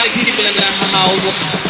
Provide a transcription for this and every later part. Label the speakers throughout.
Speaker 1: nagsisimula na hahawos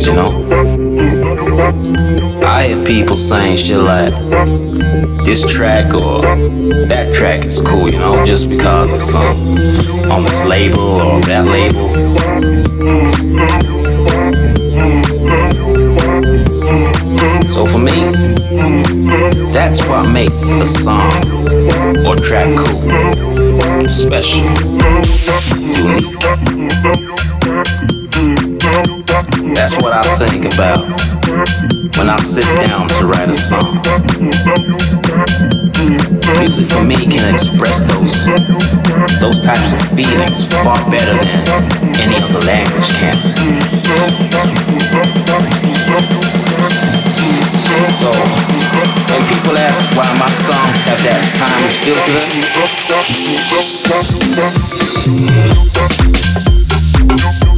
Speaker 2: Okay, party people in the house. saying shit like this track or that track is cool, you know, just because it's on, on this label or that label. So for me, that's what makes a song or track cool, special, unique. That's what I think about when I sit down to write a song. Music for me can express those those types of feelings far better than any other language can. So when people ask why my songs have that timeless feel to them.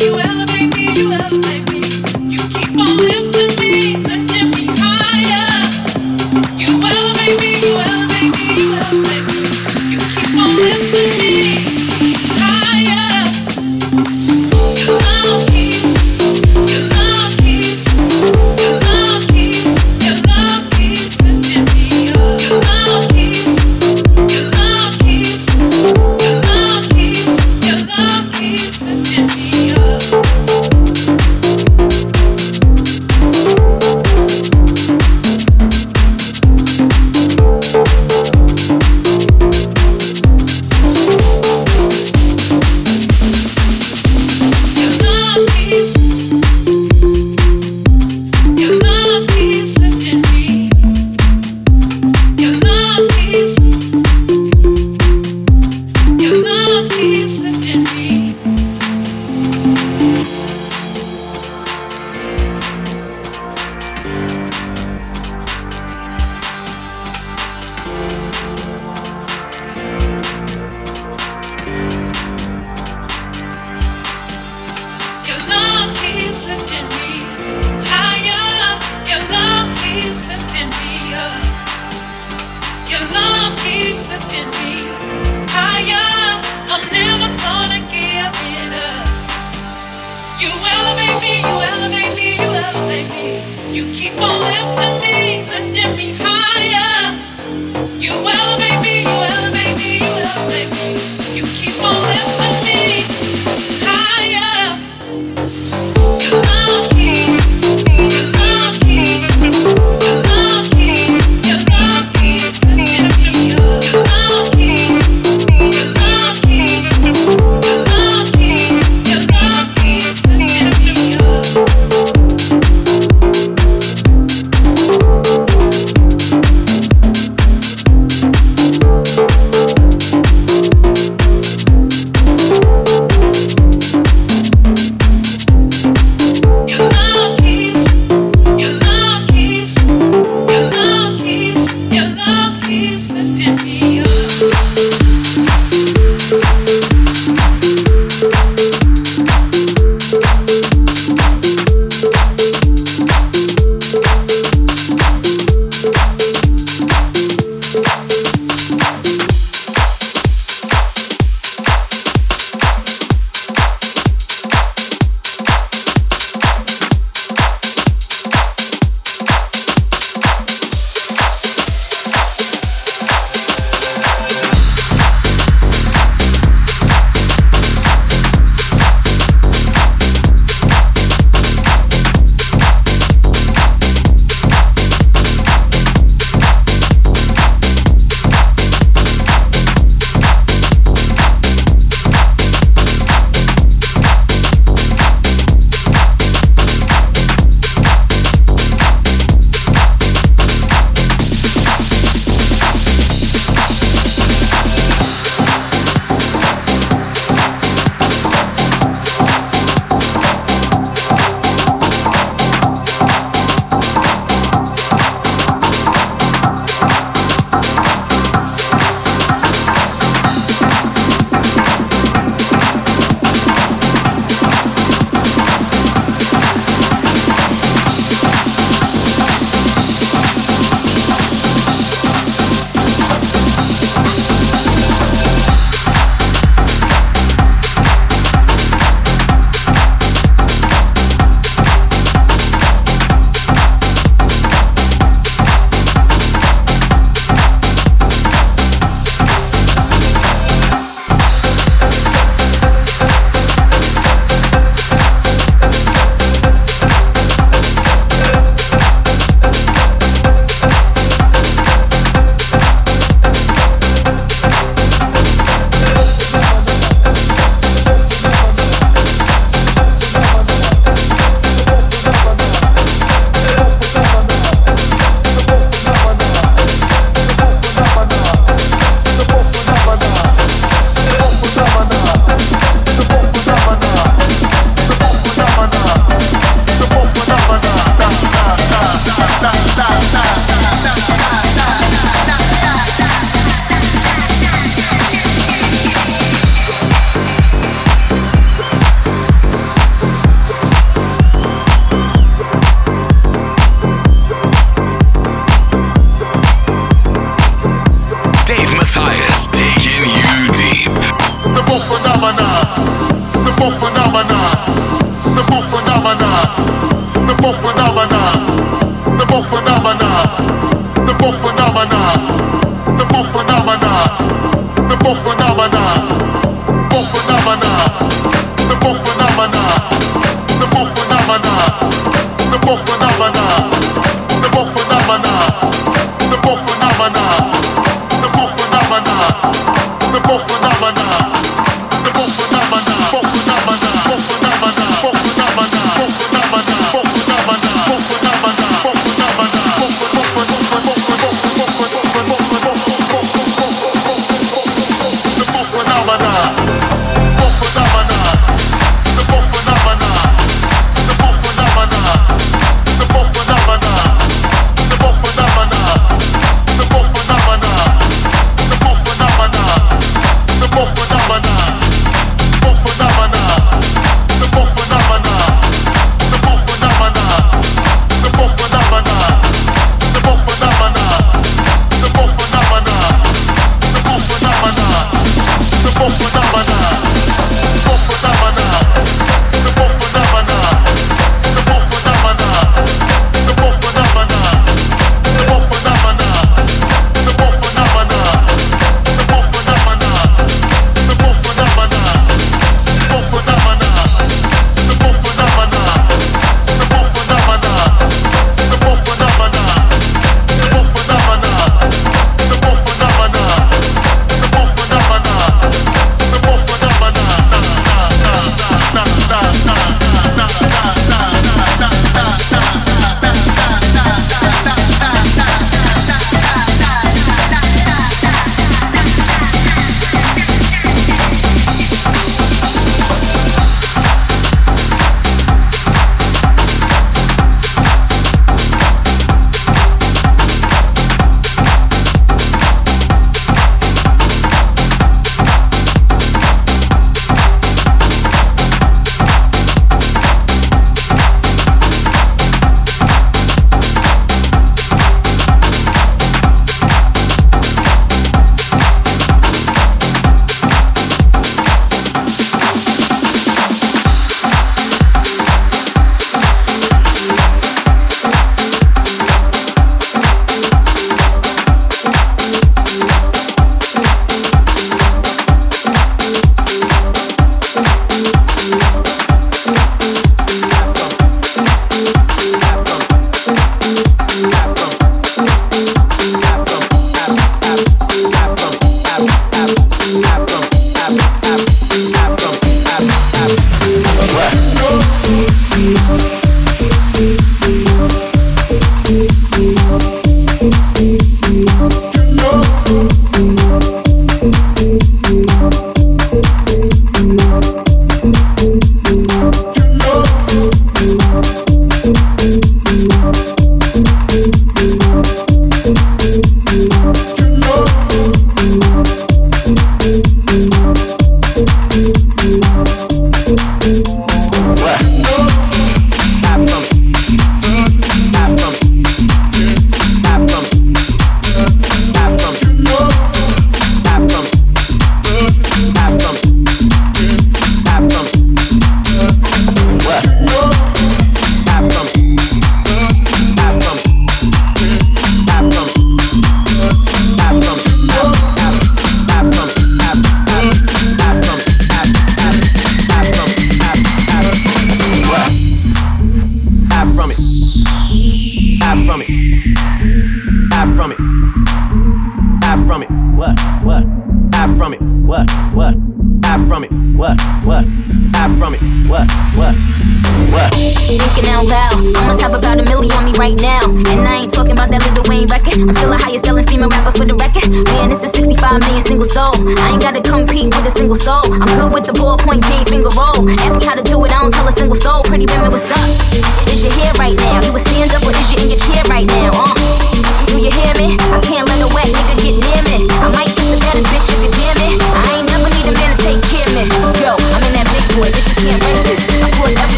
Speaker 3: you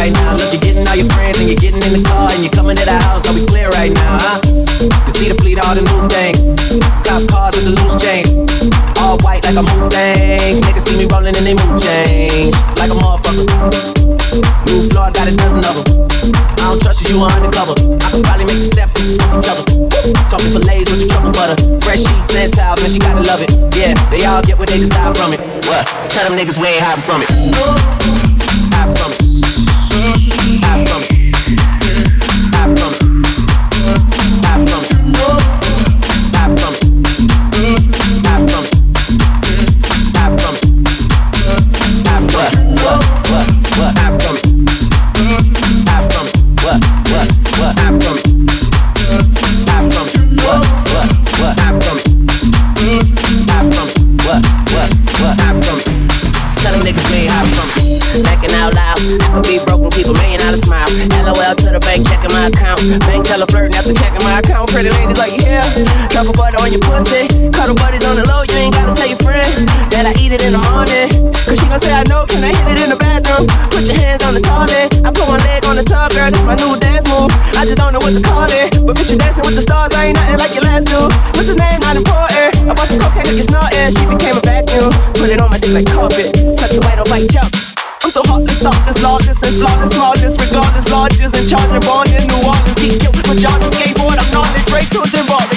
Speaker 4: right now. Look, you're getting all your friends and you're getting in the car and you're coming to the house. Are we clear right now? Huh? You see the fleet, all the new things. Cop cars with the loose change. All white like a moon things. Niggas see me rolling and they mood change. Like a motherfucker. New floor, I got a dozen of them. I don't trust you, you are undercover. I could probably make some steps and smoke each other. Talking fillets with the trouble butter. Fresh sheets and towels, man, she gotta love it. Yeah, they all get what they desire from it. What? Tell them niggas we ain't hiding from it. Hiding from it.
Speaker 5: It's not air, she became a vacuum. Put it on my dick like carpet. Touch the white on white jump. I'm so heartless, thoughtless, lawless, and flawless, smallest, regardless, lawless, and charging, born in New Orleans. Deep guilt, pajamas, skateboard, I'm not the Drake, children, ball.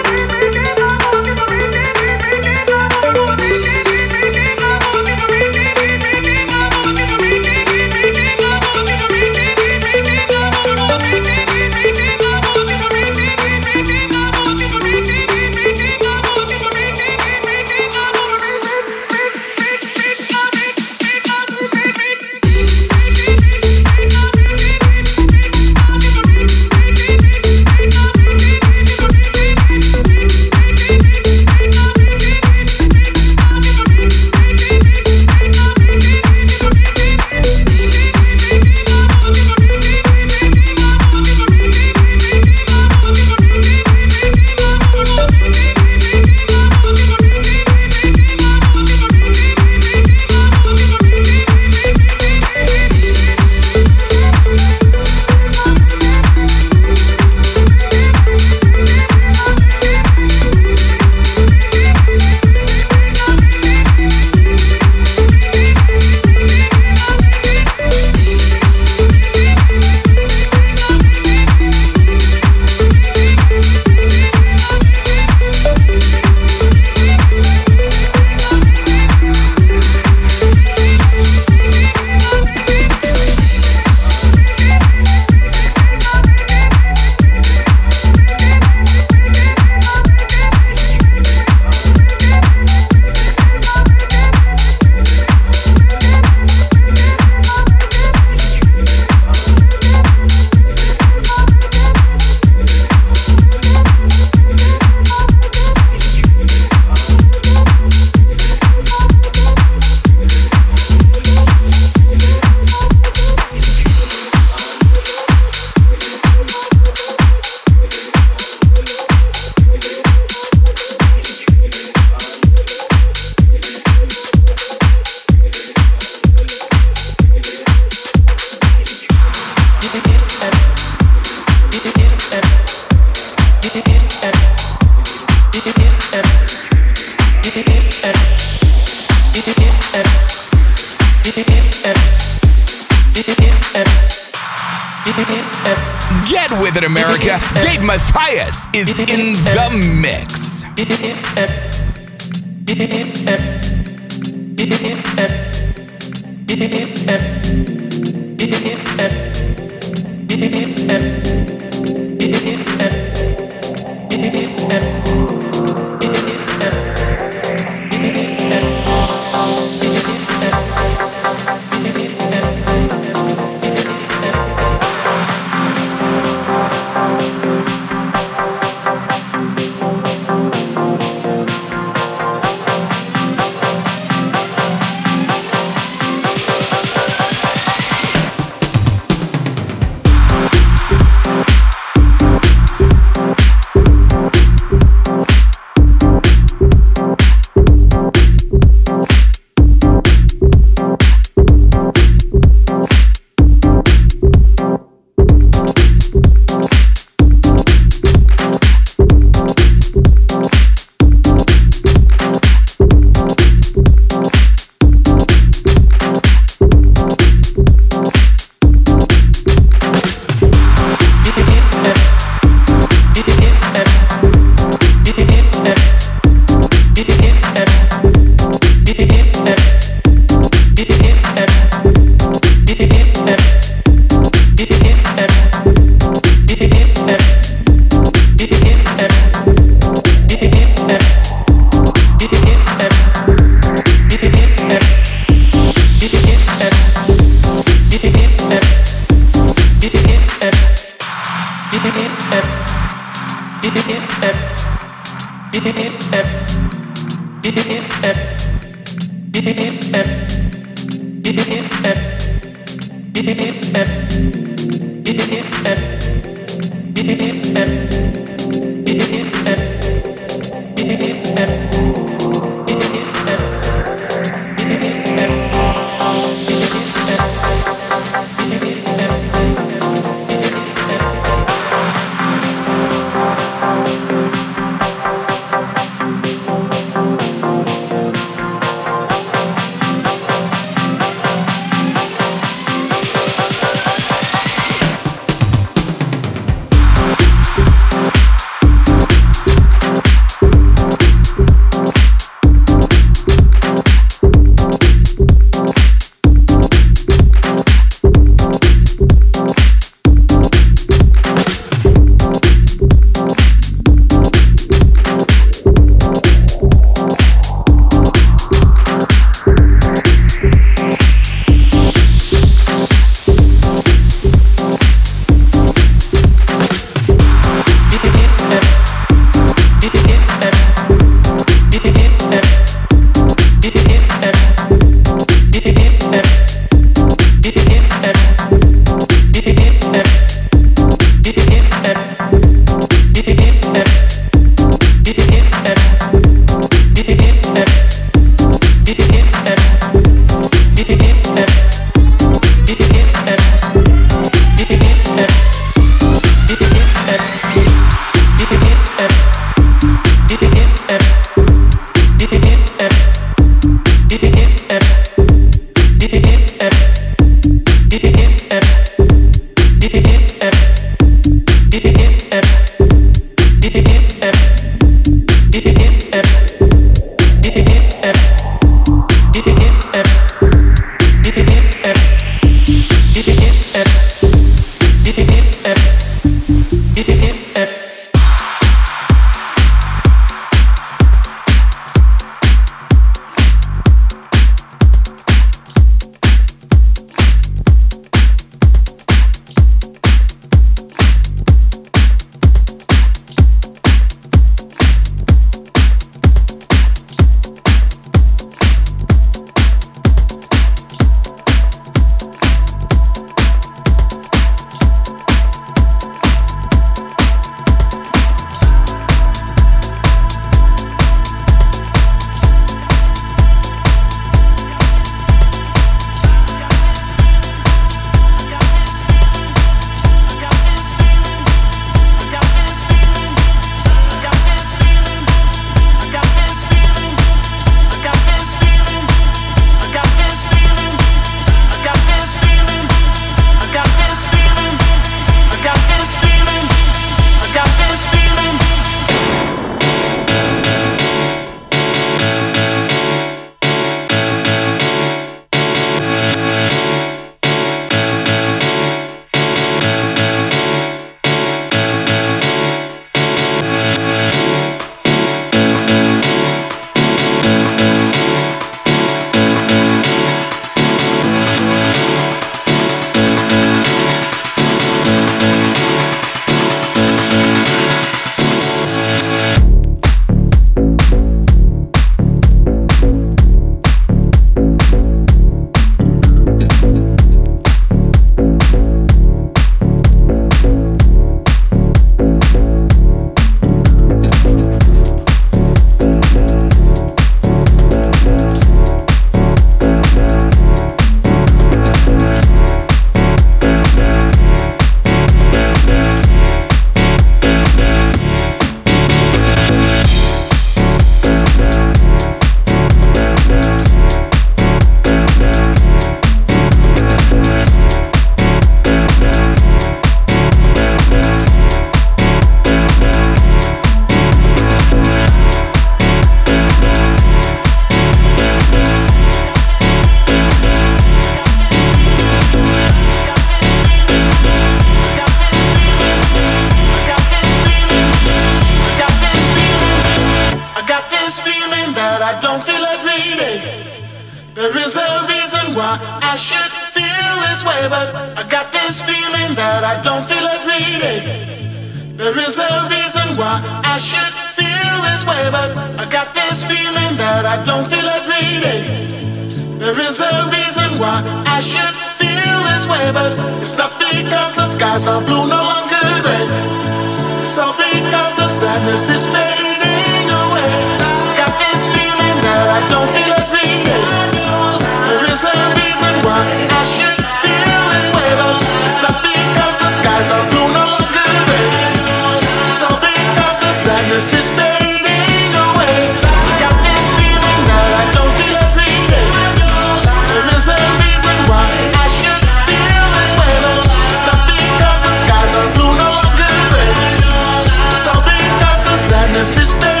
Speaker 6: The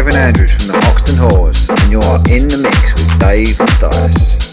Speaker 7: Kevin Andrews from the Hoxton Whores, and you are in the mix with Dave Mathias.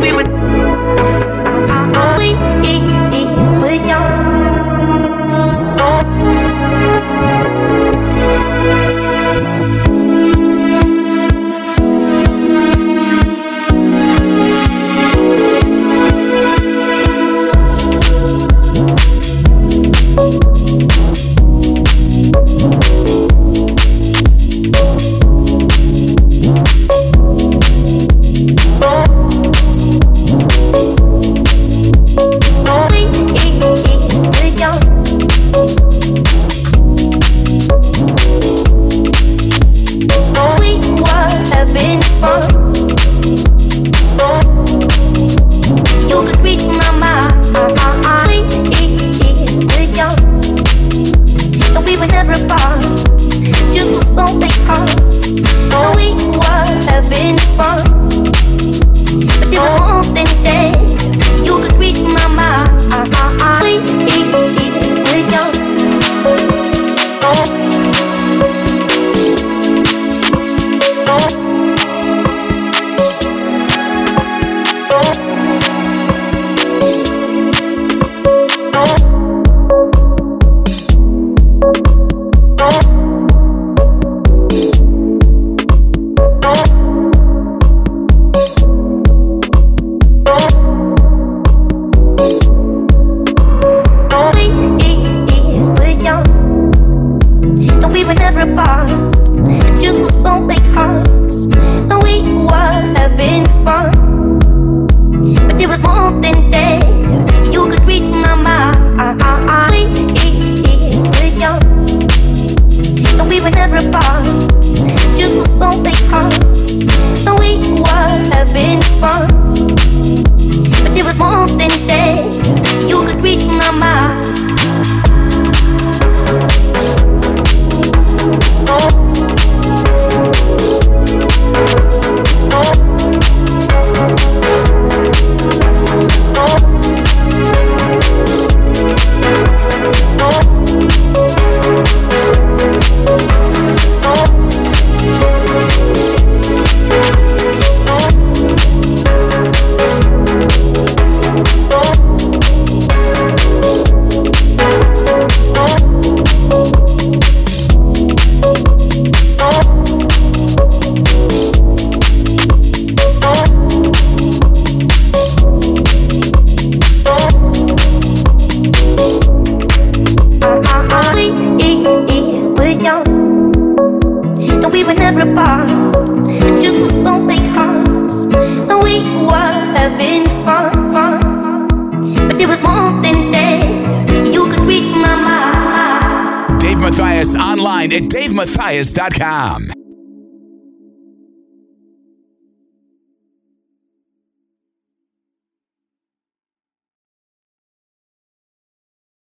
Speaker 8: we would